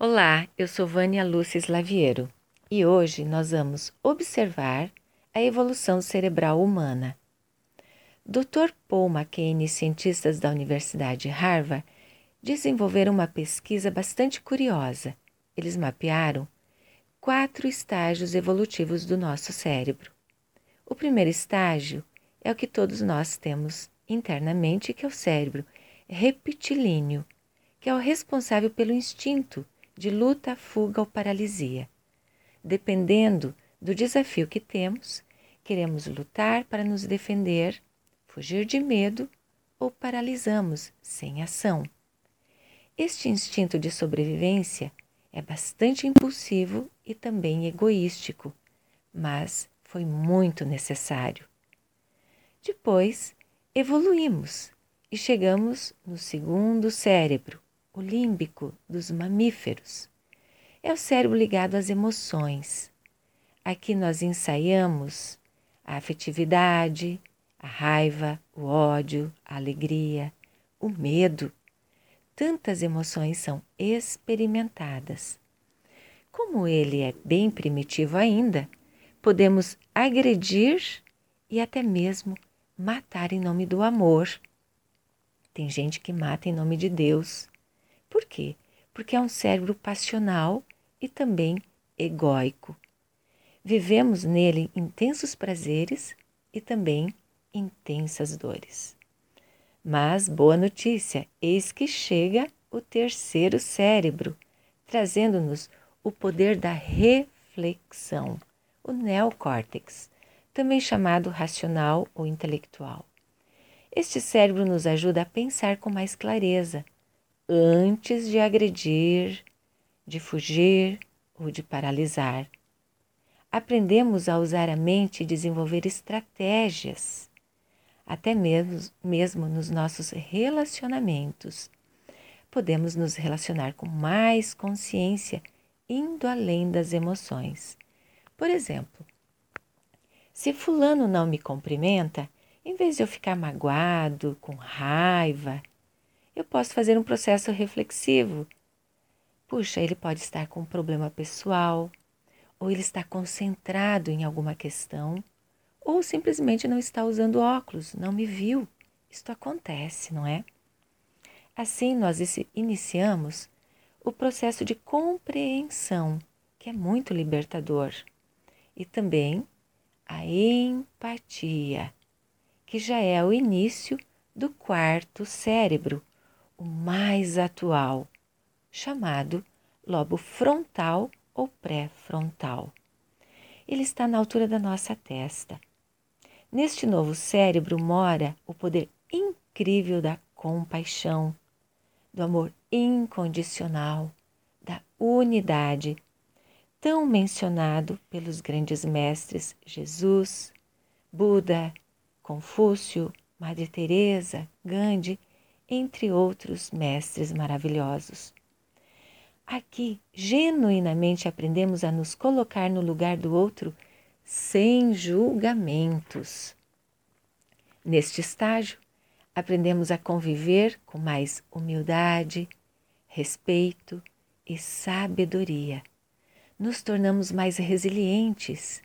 Olá, eu sou Vânia Lúcia Slaviero e hoje nós vamos observar a evolução cerebral humana. Dr. Paul McCain e cientistas da Universidade Harvard desenvolveram uma pesquisa bastante curiosa. Eles mapearam quatro estágios evolutivos do nosso cérebro. O primeiro estágio é o que todos nós temos internamente, que é o cérebro repitilíneo, que é o responsável pelo instinto de luta, fuga ou paralisia. Dependendo do desafio que temos, queremos lutar para nos defender, fugir de medo ou paralisamos sem ação. Este instinto de sobrevivência é bastante impulsivo e também egoístico, mas foi muito necessário. Depois, evoluímos e chegamos no segundo cérebro, o límbico dos mamíferos. É o cérebro ligado às emoções. Aqui nós ensaiamos a afetividade, a raiva, o ódio, a alegria, o medo. Tantas emoções são experimentadas. Como ele é bem primitivo ainda, podemos agredir e até mesmo matar em nome do amor. Tem gente que mata em nome de Deus. Por quê? Porque é um cérebro passional e também egóico. Vivemos nele intensos prazeres e também intensas dores. Mas boa notícia, eis que chega o terceiro cérebro, trazendo-nos o poder da reflexão, o neocórtex, também chamado racional ou intelectual. Este cérebro nos ajuda a pensar com mais clareza antes de agredir, de fugir ou de paralisar. Aprendemos a usar a mente e desenvolver estratégias, até mesmo, mesmo nos nossos relacionamentos. Podemos nos relacionar com mais consciência, indo além das emoções. Por exemplo, se Fulano não me cumprimenta, em vez de eu ficar magoado, com raiva, eu posso fazer um processo reflexivo. Puxa, ele pode estar com um problema pessoal, ou ele está concentrado em alguma questão, ou simplesmente não está usando óculos, não me viu. Isto acontece, não é? Assim, nós iniciamos o processo de compreensão, que é muito libertador, e também a empatia, que já é o início do quarto cérebro, o mais atual, chamado lobo frontal ou pré-frontal. Ele está na altura da nossa testa. Neste novo cérebro mora o poder incrível da compaixão, do amor incondicional, da unidade, tão mencionado pelos grandes mestres Jesus, Buda, Confúcio, Madre Teresa, Gandhi, entre outros mestres maravilhosos. Aqui, genuinamente aprendemos a nos colocar no lugar do outro sem julgamentos. Neste estágio, aprendemos a conviver com mais humildade, respeito e sabedoria. Nos tornamos mais resilientes,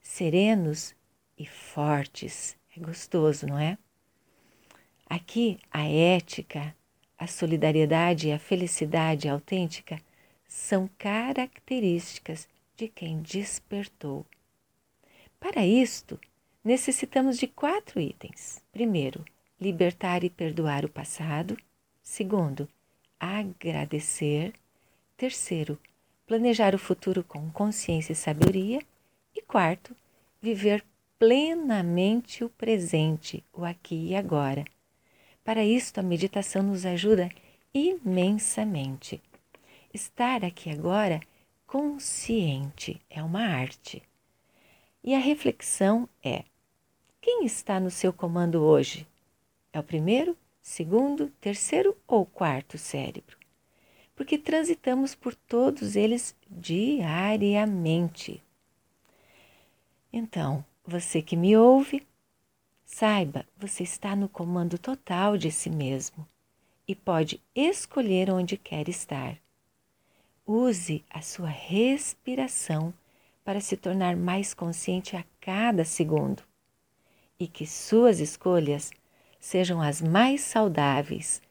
serenos e fortes. É gostoso, não é? Aqui a ética, a solidariedade e a felicidade autêntica são características de quem despertou. Para isto, necessitamos de quatro itens. Primeiro, libertar e perdoar o passado. Segundo, agradecer. Terceiro, planejar o futuro com consciência e sabedoria. E quarto, viver plenamente o presente, o aqui e agora. Para isto, a meditação nos ajuda imensamente. Estar aqui agora consciente é uma arte. E a reflexão é: quem está no seu comando hoje? É o primeiro, segundo, terceiro ou quarto cérebro? Porque transitamos por todos eles diariamente. Então, você que me ouve, saiba, você está no comando total de si mesmo e pode escolher onde quer estar. Use a sua respiração para se tornar mais consciente a cada segundo e que suas escolhas sejam as mais saudáveis,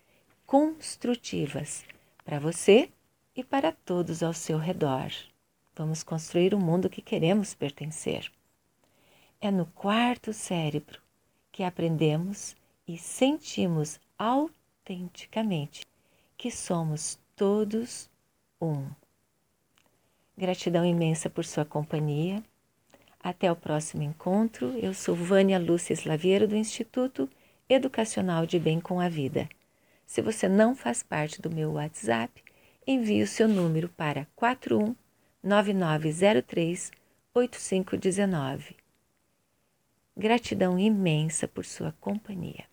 construtivas para você e para todos ao seu redor. Vamos construir o mundo que queremos pertencer. É no quarto cérebro que aprendemos e sentimos autenticamente que somos todos um. Gratidão imensa por sua companhia. Até o próximo encontro. Eu sou Vânia Lúcia Slaviero do Instituto Educacional de Bem com a Vida. Se você não faz parte do meu WhatsApp, envie o seu número para 41 9903 8519. Gratidão imensa por sua companhia.